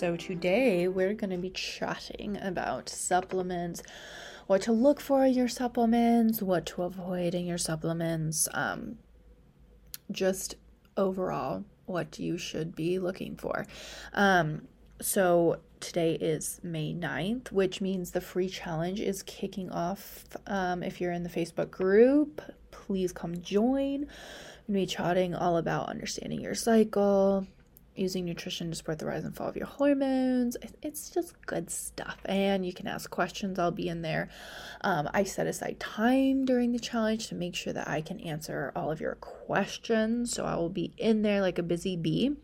So, today we're going to be chatting about supplements, what to look for in your supplements, what to avoid in your supplements, um, just overall what you should be looking for. Um, so, today is May 9th, which means the free challenge is kicking off. Um, if you're in the Facebook group, please come join. We'll be chatting all about understanding your cycle, using nutrition to support the rise and fall of your hormones. It's just good stuff. And you can ask questions. I'll be in there. Um, I set aside time during the challenge to make sure that I can answer all of your questions. So I will be in there like a busy bee.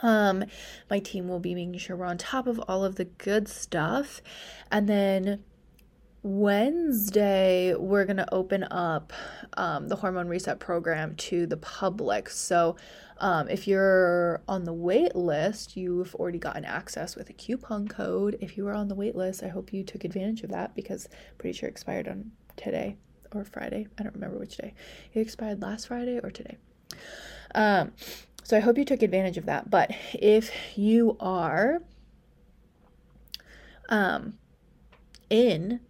Um, my team will be making sure we're on top of all of the good stuff. And then Wednesday, we're going to open up um, the Hormone Reset program to the public. So, um, if you're on the wait list, you've already gotten access with a coupon code. If you were on the wait list, I hope you took advantage of that because I'm pretty sure expired on today or Friday. I don't remember which day. It expired last Friday or today. Um, so I hope you took advantage of that. But if you are um, in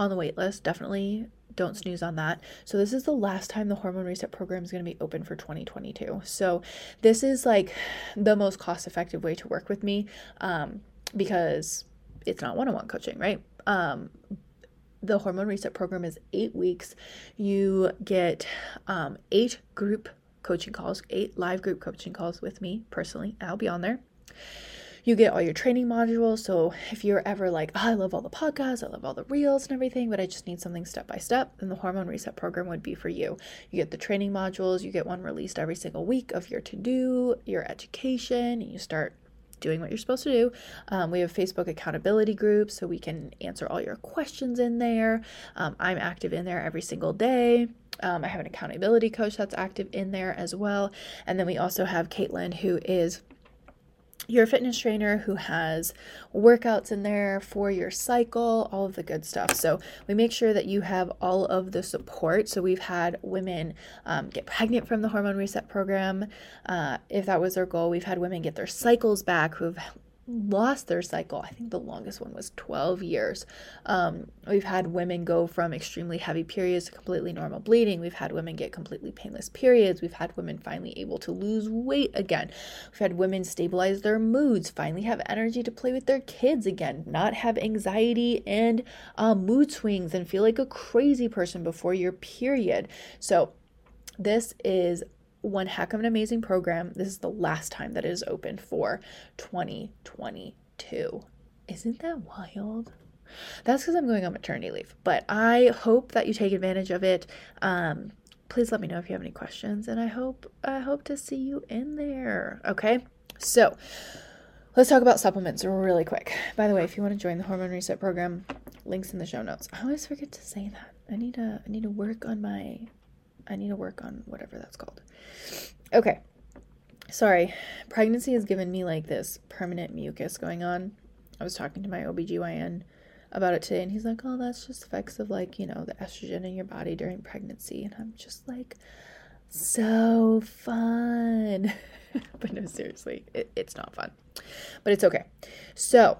on the wait list, definitely don't snooze on that. So this is the last time the hormone reset program is going to be open for 2022. So this is like the most cost effective way to work with me um, because it's not one-on-one coaching, right? Um, the hormone reset program is eight weeks. You get um, eight group coaching calls, eight live group coaching calls with me personally. I'll be on there you get all your training modules. So if you're ever like, oh, I love all the podcasts, I love all the reels and everything, but I just need something step by step, then the hormone reset program would be for you. You get the training modules, you get one released every single week of your to do, your education, and you start doing what you're supposed to do. Um, we have Facebook accountability groups, so we can answer all your questions in there. Um, I'm active in there every single day. Um, I have an accountability coach that's active in there as well. And then we also have Caitlin, who is your fitness trainer who has workouts in there for your cycle, all of the good stuff. So we make sure that you have all of the support. So we've had women um, get pregnant from the hormone reset program. Uh, if that was their goal, we've had women get their cycles back who've lost their cycle. I think the longest one was 12 years. Um, we've had women go from extremely heavy periods to completely normal bleeding. We've had women get completely painless periods. We've had women finally able to lose weight again. We've had women stabilize their moods, finally have energy to play with their kids again, not have anxiety and um, mood swings and feel like a crazy person before your period. So, this is one heck of an amazing program. This is the last time that it is open for 2022. Isn't that wild? That's because I'm going on maternity leave, but I hope that you take advantage of it. Um, please let me know if you have any questions, and I hope I hope to see you in there. Okay, so let's talk about supplements really quick. By the way, if you want to join the Hormone Reset program, links in the show notes. I always forget to say that. I need to I need to work on my I need to work on whatever that's called. Okay. Sorry. Pregnancy has given me like this permanent mucus going on. I was talking to my OBGYN about it today and he's like, "Oh, that's just effects of like, you know, the estrogen in your body during pregnancy." And I'm just like, "So fun." but no, seriously, it, it's not fun. But it's okay. So,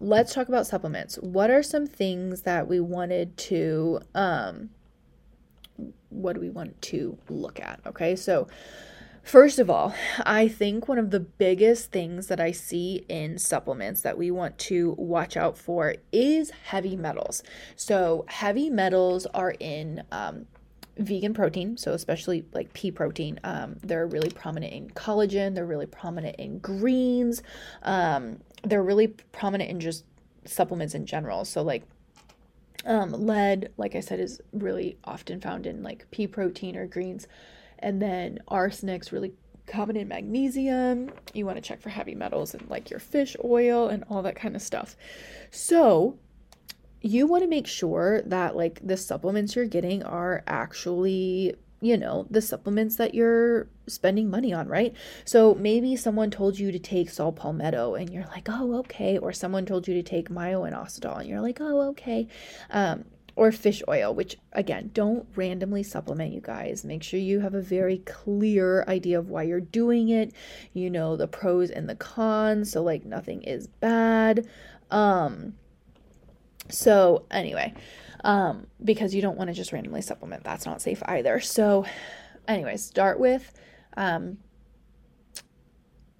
let's talk about supplements. What are some things that we wanted to um what do we want to look at? Okay, so First of all, I think one of the biggest things that I see in supplements that we want to watch out for is heavy metals. So, heavy metals are in um, vegan protein, so especially like pea protein. Um, they're really prominent in collagen, they're really prominent in greens, um, they're really prominent in just supplements in general. So, like um, lead, like I said, is really often found in like pea protein or greens. And then arsenic's really common in magnesium. You want to check for heavy metals and like your fish oil and all that kind of stuff. So, you want to make sure that like the supplements you're getting are actually you know, the supplements that you're spending money on, right? So maybe someone told you to take saw palmetto and you're like, oh, okay. Or someone told you to take myo-inositol and you're like, oh, okay. Um, or fish oil, which again, don't randomly supplement, you guys. Make sure you have a very clear idea of why you're doing it. You know, the pros and the cons. So, like, nothing is bad. Um, so, anyway, um, because you don't want to just randomly supplement. That's not safe either. So, anyways, start with um,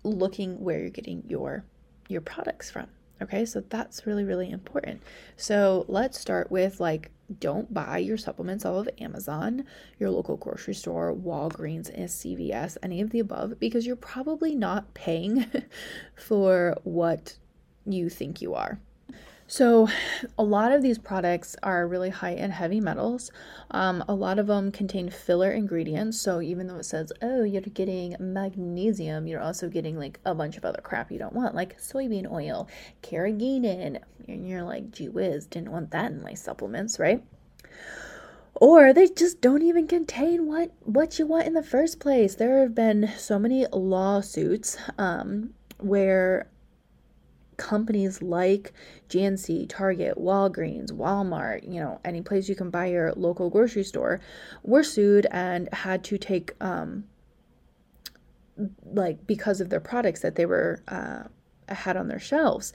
looking where you're getting your your products from. Okay, so that's really, really important. So let's start with like, don't buy your supplements off of Amazon, your local grocery store, Walgreens, and CVS, any of the above, because you're probably not paying for what you think you are. So, a lot of these products are really high in heavy metals. Um, a lot of them contain filler ingredients. So, even though it says, oh, you're getting magnesium, you're also getting like a bunch of other crap you don't want, like soybean oil, carrageenan. And you're like, gee whiz, didn't want that in my supplements, right? or they just don't even contain what what you want in the first place. There have been so many lawsuits um, where companies like GNC, Target, Walgreens, Walmart, you know, any place you can buy your local grocery store, were sued and had to take, um, like, because of their products that they were, uh, had on their shelves.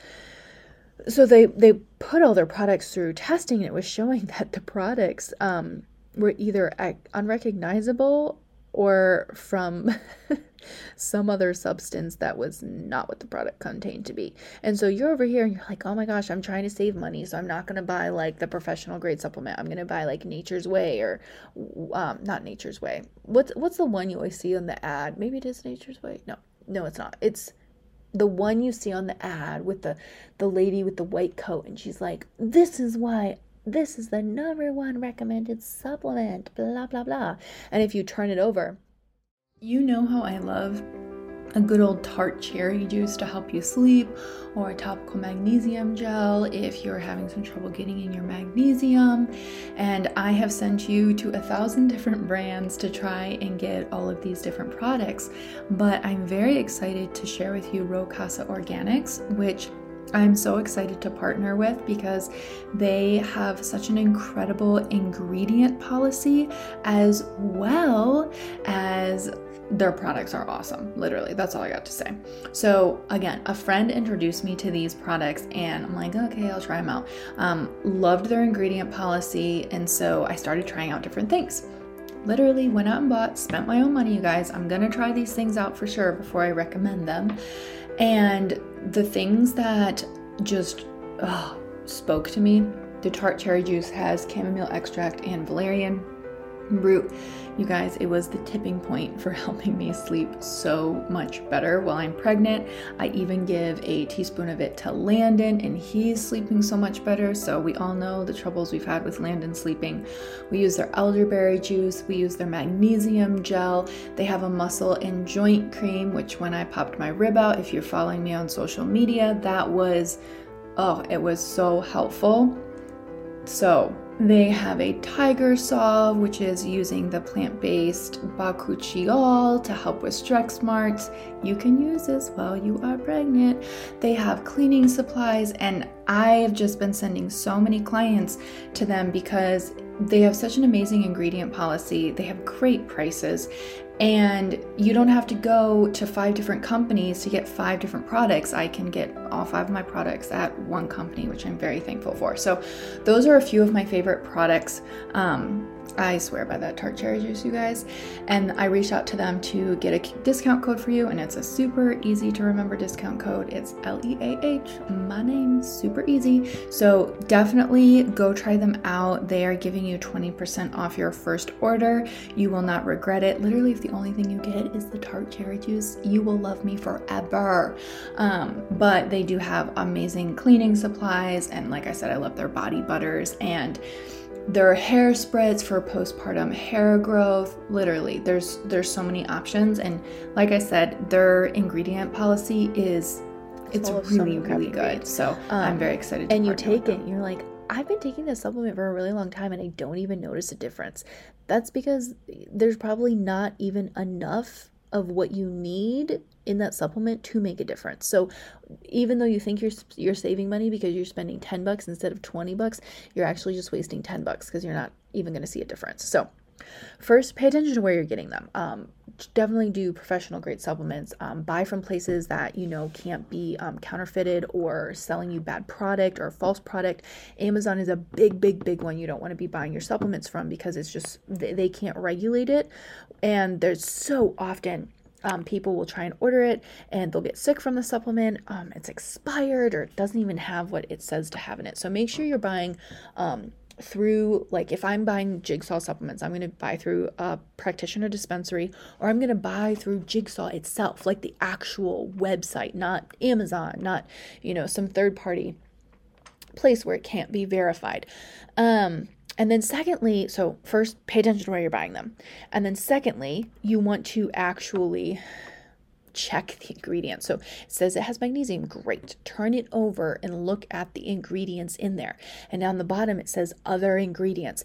So they, they put all their products through testing and it was showing that the products, um, were either unrecognizable or from some other substance that was not what the product contained to be. And so you're over here and you're like, oh my gosh, I'm trying to save money. So I'm not going to buy like the professional grade supplement. I'm going to buy like Nature's Way or um, not Nature's Way. What's, what's the one you always see on the ad? Maybe it is Nature's Way. No, no, it's not. It's the one you see on the ad with the the lady with the white coat and she's like this is why this is the number one recommended supplement, blah, blah, blah. And if you turn it over, you know how I love a good old tart cherry juice to help you sleep, or a topical magnesium gel if you're having some trouble getting in your magnesium. And I have sent you to a thousand different brands to try and get all of these different products. But I'm very excited to share with you Rocasa Organics, which I'm so excited to partner with because they have such an incredible ingredient policy as well as their products are awesome. Literally, that's all I got to say. So, again, a friend introduced me to these products, and I'm like, okay, I'll try them out. Um, loved their ingredient policy, and so I started trying out different things. Literally went out and bought, spent my own money, you guys. I'm gonna try these things out for sure before I recommend them. And the things that just spoke to me the tart cherry juice has chamomile extract and valerian root. You guys, it was the tipping point for helping me sleep so much better while I'm pregnant. I even give a teaspoon of it to Landon, and he's sleeping so much better. So, we all know the troubles we've had with Landon sleeping. We use their elderberry juice, we use their magnesium gel. They have a muscle and joint cream, which when I popped my rib out, if you're following me on social media, that was, oh, it was so helpful. So, they have a tiger solve, which is using the plant based bakuchiol to help with stretch marks. You can use this while you are pregnant. They have cleaning supplies, and I have just been sending so many clients to them because they have such an amazing ingredient policy. They have great prices, and you don't have to go to five different companies to get five different products. I can get all five of my products at one company, which I'm very thankful for. So, those are a few of my favorite products. Um, I swear by that tart cherry juice, you guys. And I reached out to them to get a discount code for you, and it's a super easy to remember discount code. It's L E A H, my name, super easy. So definitely go try them out. They are giving you 20% off your first order. You will not regret it. Literally, if the only thing you get is the tart cherry juice, you will love me forever. Um, but they do have amazing cleaning supplies, and like I said, I love their body butters and there are hair spreads for postpartum hair growth. Literally, there's there's so many options, and like I said, their ingredient policy is it's really really good. So um, I'm very excited. and you take it, you're like, I've been taking this supplement for a really long time, and I don't even notice a difference. That's because there's probably not even enough of what you need in that supplement to make a difference. So even though you think you're you're saving money because you're spending 10 bucks instead of 20 bucks, you're actually just wasting 10 bucks because you're not even going to see a difference. So First, pay attention to where you're getting them. Um, definitely do professional grade supplements. Um, buy from places that you know can't be um, counterfeited or selling you bad product or false product. Amazon is a big, big, big one you don't want to be buying your supplements from because it's just they, they can't regulate it, and there's so often um, people will try and order it and they'll get sick from the supplement. Um, it's expired or it doesn't even have what it says to have in it. So make sure you're buying um, through, like, if I'm buying Jigsaw supplements, I'm going to buy through a practitioner dispensary or I'm going to buy through Jigsaw itself, like the actual website, not Amazon, not, you know, some third party place where it can't be verified. Um, and then, secondly, so first, pay attention to where you're buying them. And then, secondly, you want to actually check the ingredients. So it says it has magnesium. Great. Turn it over and look at the ingredients in there. And down the bottom, it says other ingredients.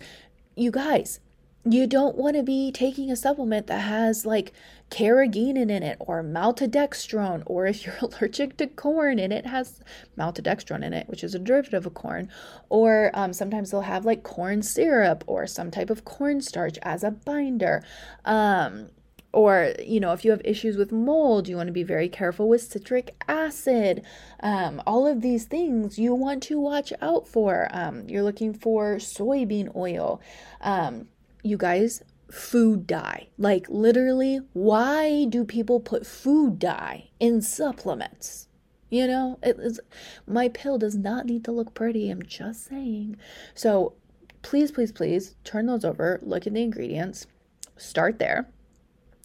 You guys, you don't want to be taking a supplement that has like carrageenan in it or maltodextrin or if you're allergic to corn and it has maltodextrin in it which is a derivative of corn or um, sometimes they'll have like corn syrup or some type of cornstarch as a binder um, or you know if you have issues with mold you want to be very careful with citric acid um, all of these things you want to watch out for um, you're looking for soybean oil um, you guys, food dye. Like, literally, why do people put food dye in supplements? You know, it is, my pill does not need to look pretty. I'm just saying. So, please, please, please turn those over, look at the ingredients, start there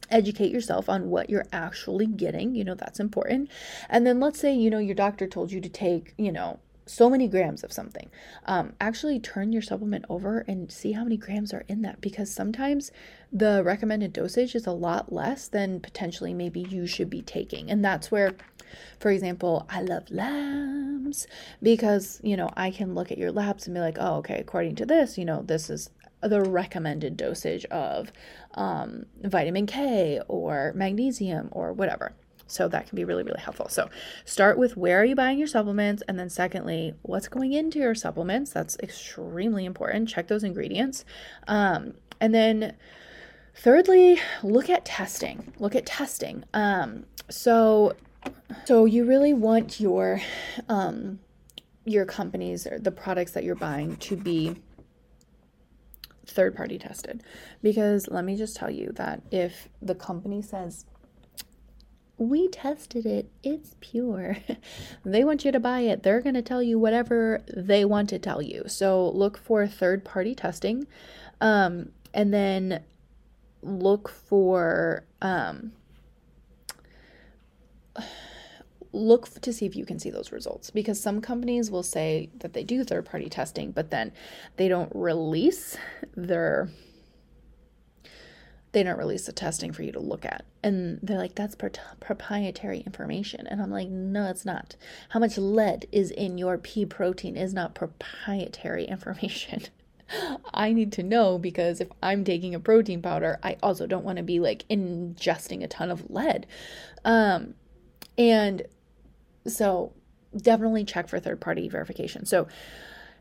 educate yourself on what you're actually getting you know that's important and then let's say you know your doctor told you to take you know so many grams of something. Um, actually, turn your supplement over and see how many grams are in that because sometimes the recommended dosage is a lot less than potentially maybe you should be taking. And that's where, for example, I love labs because, you know, I can look at your labs and be like, oh, okay, according to this, you know, this is the recommended dosage of um, vitamin K or magnesium or whatever. So that can be really, really helpful. So start with where are you buying your supplements? And then secondly, what's going into your supplements? That's extremely important. Check those ingredients. Um, and then thirdly, look at testing. Look at testing. Um, so so you really want your um, your companies or the products that you're buying to be third party tested because let me just tell you that if the company says we tested it. It's pure. they want you to buy it. They're going to tell you whatever they want to tell you. So look for third party testing. Um, and then look for um, look to see if you can see those results because some companies will say that they do third party testing but then they don't release their they don't release the testing for you to look at. And they're like, that's pro- proprietary information. And I'm like, no, it's not. How much lead is in your pea protein is not proprietary information. I need to know because if I'm taking a protein powder, I also don't want to be like ingesting a ton of lead. Um, and so definitely check for third party verification. So,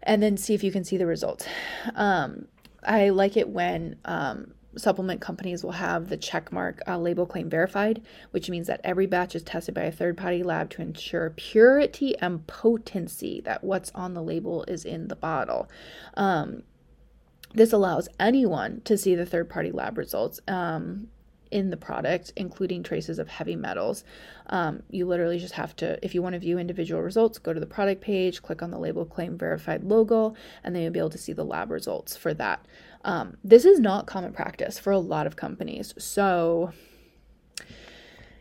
and then see if you can see the results. Um, I like it when um, supplement companies will have the check mark uh, label claim verified, which means that every batch is tested by a third party lab to ensure purity and potency, that what's on the label is in the bottle. Um, this allows anyone to see the third party lab results. Um, in the product, including traces of heavy metals. Um, you literally just have to, if you want to view individual results, go to the product page, click on the label claim verified logo, and then you'll be able to see the lab results for that. Um, this is not common practice for a lot of companies. So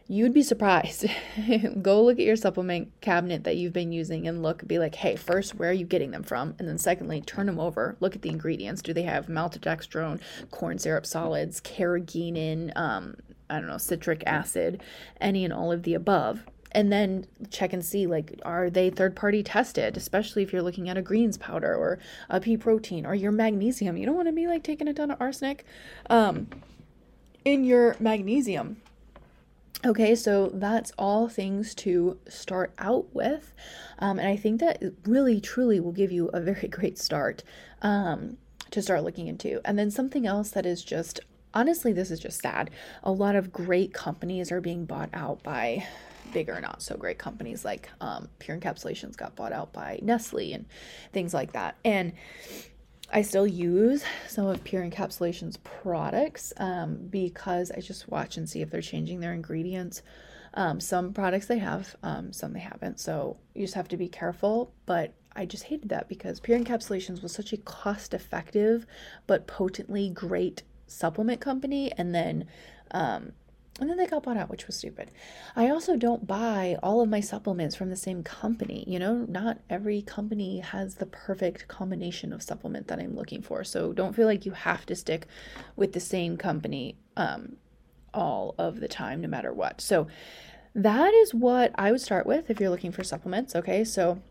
you'd be surprised. Go look at your supplement cabinet that you've been using and look, be like, hey, first, where are you getting them from? And then, secondly, turn them over, look at the ingredients. Do they have maltodextrin, corn syrup solids, carrageenan, um, I don't know, citric acid, any and all of the above? And then check and see, like, are they third party tested, especially if you're looking at a greens powder or a pea protein or your magnesium. You don't want to be like taking a ton of arsenic um, in your magnesium Okay, so that's all things to start out with. Um, and I think that really, truly will give you a very great start um, to start looking into. And then something else that is just, honestly, this is just sad. A lot of great companies are being bought out by bigger, not so great companies like um, Pure Encapsulations got bought out by Nestle and things like that. And I still use some of Pure Encapsulation's products um, because I just watch and see if they're changing their ingredients. Um, some products they have, um, some they haven't. So you just have to be careful. But I just hated that because Pure Encapsulations was such a cost effective but potently great supplement company. And then um, and then they got bought out, which was stupid. I also don't buy all of my supplements from the same company. You know, not every company has the perfect combination of supplement that I'm looking for. So don't feel like you have to stick with the same company um, all of the time, no matter what. So that is what I would start with if you're looking for supplements. Okay, so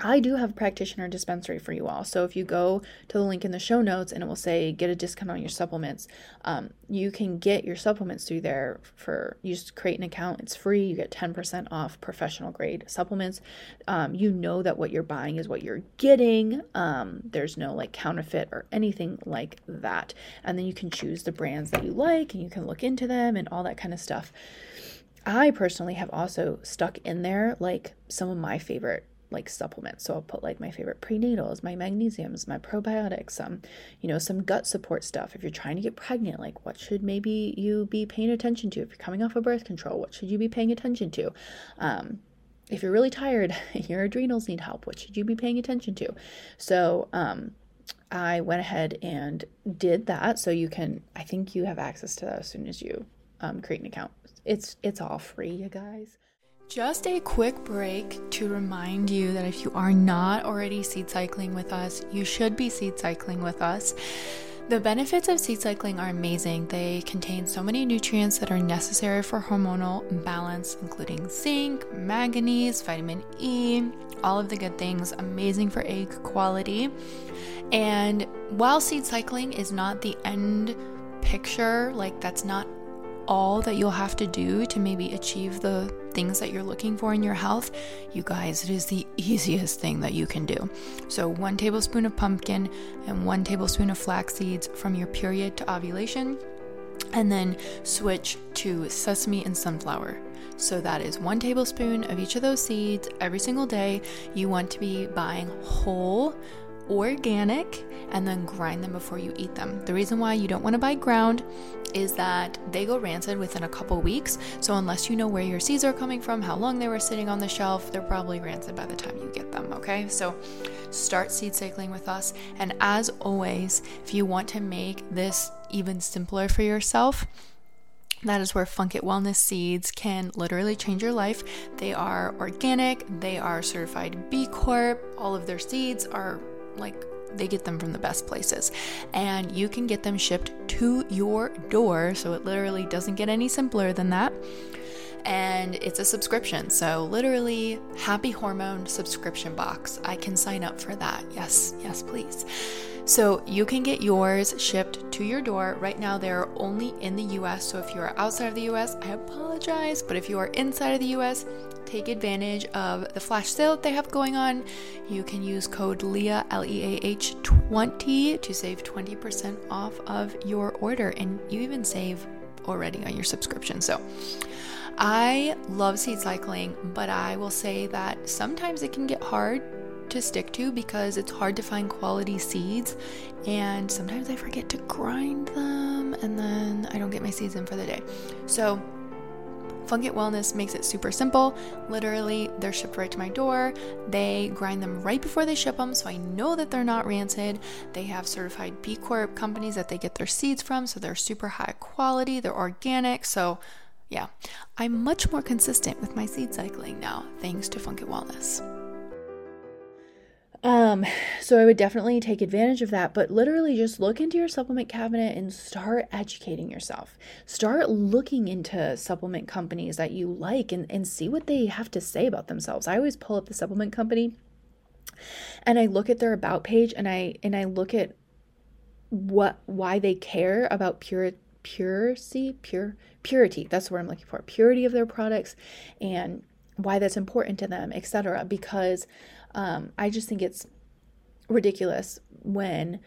I do have a practitioner dispensary for you all. So if you go to the link in the show notes and it will say get a discount on your supplements, um, you can get your supplements through there for you just create an account. It's free. You get 10% off professional grade supplements. Um, you know that what you're buying is what you're getting. Um, there's no like counterfeit or anything like that. And then you can choose the brands that you like and you can look into them and all that kind of stuff. I personally have also stuck in there like some of my favorite like supplements. So I'll put like my favorite prenatals, my magnesiums, my probiotics, some, um, you know, some gut support stuff. If you're trying to get pregnant, like what should maybe you be paying attention to? If you're coming off of birth control, what should you be paying attention to? Um, if you're really tired, your adrenals need help, what should you be paying attention to? So, um, I went ahead and did that. So you can, I think you have access to that as soon as you um, create an account. It's it's all free, you guys. Just a quick break to remind you that if you are not already seed cycling with us, you should be seed cycling with us. The benefits of seed cycling are amazing. They contain so many nutrients that are necessary for hormonal balance, including zinc, manganese, vitamin E, all of the good things, amazing for egg quality. And while seed cycling is not the end picture, like that's not all that you'll have to do to maybe achieve the things that you're looking for in your health, you guys, it is the easiest thing that you can do. So, one tablespoon of pumpkin and one tablespoon of flax seeds from your period to ovulation, and then switch to sesame and sunflower. So, that is one tablespoon of each of those seeds every single day. You want to be buying whole organic and then grind them before you eat them. The reason why you don't want to buy ground is that they go rancid within a couple weeks. So, unless you know where your seeds are coming from, how long they were sitting on the shelf, they're probably rancid by the time you get them. Okay, so start seed cycling with us. And as always, if you want to make this even simpler for yourself, that is where Funk It Wellness seeds can literally change your life. They are organic, they are certified B Corp, all of their seeds are like they get them from the best places and you can get them shipped to your door so it literally doesn't get any simpler than that and it's a subscription so literally happy hormone subscription box i can sign up for that yes yes please so you can get yours shipped to your door. Right now, they're only in the US. So if you are outside of the US, I apologize. But if you are inside of the US, take advantage of the flash sale that they have going on. You can use code LEAH, L E A H 20 to save 20% off of your order. And you even save already on your subscription. So I love seed cycling, but I will say that sometimes it can get hard to stick to because it's hard to find quality seeds and sometimes I forget to grind them and then I don't get my seeds in for the day. So Funk It Wellness makes it super simple. Literally, they're shipped right to my door. They grind them right before they ship them, so I know that they're not rancid. They have certified B Corp companies that they get their seeds from, so they're super high quality, they're organic. So yeah, I'm much more consistent with my seed cycling now, thanks to Funk It Wellness. Um, so I would definitely take advantage of that, but literally just look into your supplement cabinet and start educating yourself. Start looking into supplement companies that you like and, and see what they have to say about themselves. I always pull up the supplement company and I look at their about page and I and I look at what why they care about pure purity pure purity that's what i'm looking for purity of their products and why that's important to them etc because um, i just think it's ridiculous when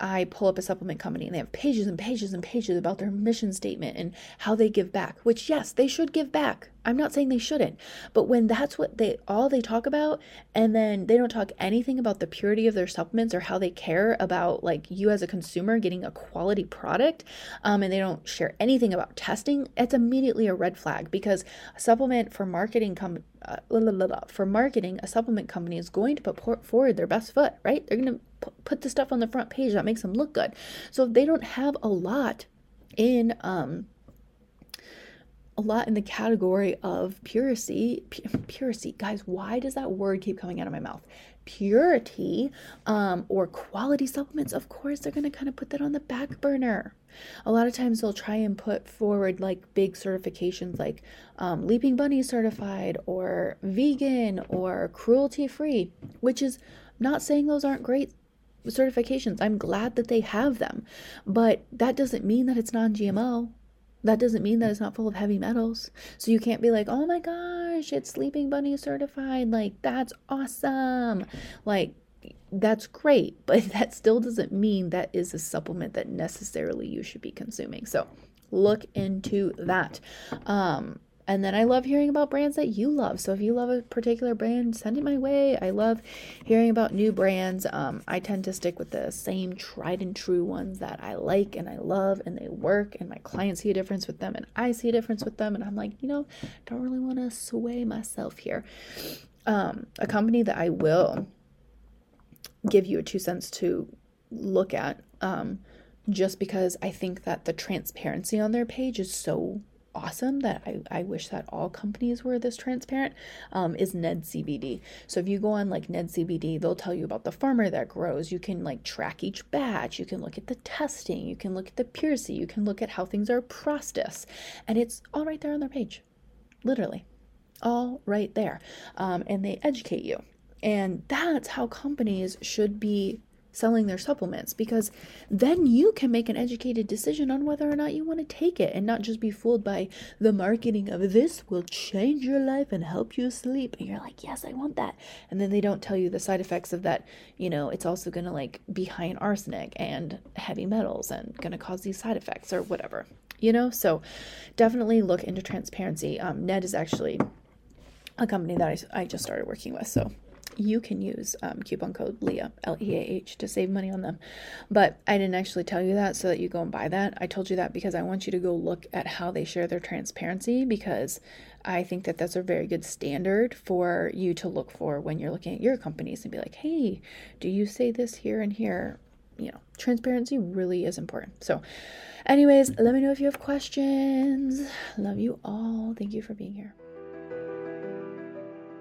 I pull up a supplement company and they have pages and pages and pages about their mission statement and how they give back, which yes, they should give back. I'm not saying they shouldn't, but when that's what they all they talk about and then they don't talk anything about the purity of their supplements or how they care about like you as a consumer getting a quality product, um, and they don't share anything about testing, it's immediately a red flag because a supplement for marketing com- uh, for marketing, a supplement company is going to put forward their best foot, right? They're going to put the stuff on the front page that makes them look good. So if they don't have a lot in um a lot in the category of purity, purity. Guys, why does that word keep coming out of my mouth? Purity um, or quality supplements, of course, they're going to kind of put that on the back burner. A lot of times they'll try and put forward like big certifications like um, Leaping Bunny certified or vegan or cruelty free, which is not saying those aren't great certifications. I'm glad that they have them, but that doesn't mean that it's non GMO that doesn't mean that it's not full of heavy metals. So you can't be like, oh my gosh, it's Sleeping Bunny certified. Like, that's awesome. Like, that's great. But that still doesn't mean that is a supplement that necessarily you should be consuming. So look into that. Um, and then I love hearing about brands that you love. So if you love a particular brand, send it my way. I love hearing about new brands. Um, I tend to stick with the same tried and true ones that I like and I love and they work and my clients see a difference with them and I see a difference with them. And I'm like, you know, don't really want to sway myself here. Um, a company that I will give you a two cents to look at um, just because I think that the transparency on their page is so awesome that I, I wish that all companies were this transparent um, is Ned CBD. So if you go on like Ned CBD, they'll tell you about the farmer that grows. You can like track each batch. You can look at the testing. You can look at the purity. You can look at how things are processed. And it's all right there on their page. Literally. All right there. Um, and they educate you. And that's how companies should be selling their supplements because then you can make an educated decision on whether or not you want to take it and not just be fooled by the marketing of this will change your life and help you sleep. And you're like yes i want that. And then they don't tell you the side effects of that you know it's also going to like be high in arsenic and heavy metals and going to cause these side effects or whatever you know? So definitely look into transparency. Um, ned is actually a company that I, I just started working with so you can use um, coupon code Leah, L E A H, to save money on them. But I didn't actually tell you that so that you go and buy that. I told you that because I want you to go look at how they share their transparency because I think that that's a very good standard for you to look for when you're looking at your companies and be like, hey, do you say this here and here? You know, transparency really is important. So, anyways, let me know if you have questions. Love you all. Thank you for being here.